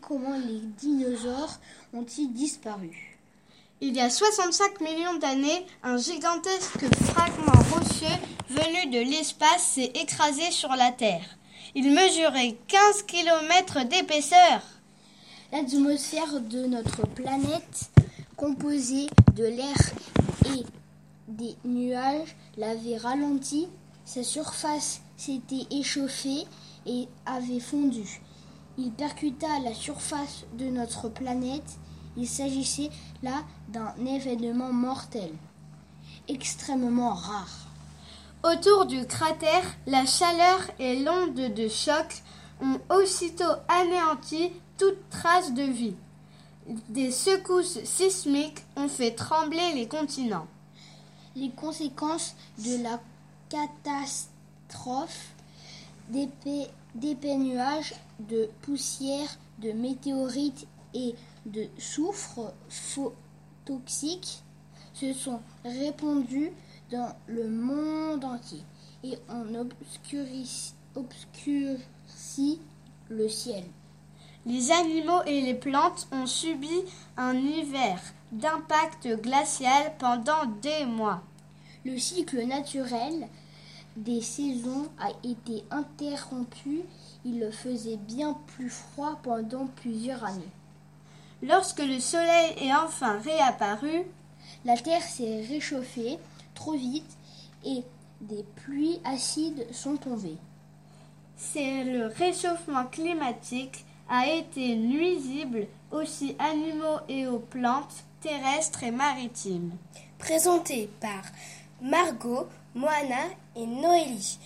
comment les dinosaures ont-ils disparu Il y a 65 millions d'années, un gigantesque fragment rocheux venu de l'espace s'est écrasé sur la Terre. Il mesurait 15 km d'épaisseur. L'atmosphère de notre planète, composée de l'air et des nuages, l'avait ralenti. Sa surface s'était échauffée et avait fondu. Il percuta la surface de notre planète. Il s'agissait là d'un événement mortel, extrêmement rare. Autour du cratère, la chaleur et l'onde de choc ont aussitôt anéanti toute trace de vie. Des secousses sismiques ont fait trembler les continents. Les conséquences de la catastrophe d'épais nuages de poussière, de météorites et de soufre toxiques se sont répandus dans le monde entier et on obscurcit, obscurcit le ciel. Les animaux et les plantes ont subi un hiver d'impact glacial pendant des mois. Le cycle naturel des saisons a été interrompu. Il faisait bien plus froid pendant plusieurs années. Lorsque le soleil est enfin réapparu, la Terre s'est réchauffée trop vite et des pluies acides sont tombées. C'est le réchauffement climatique a été nuisible aussi animaux et aux plantes terrestres et maritimes. Présenté par Margot, Moana et Noélie.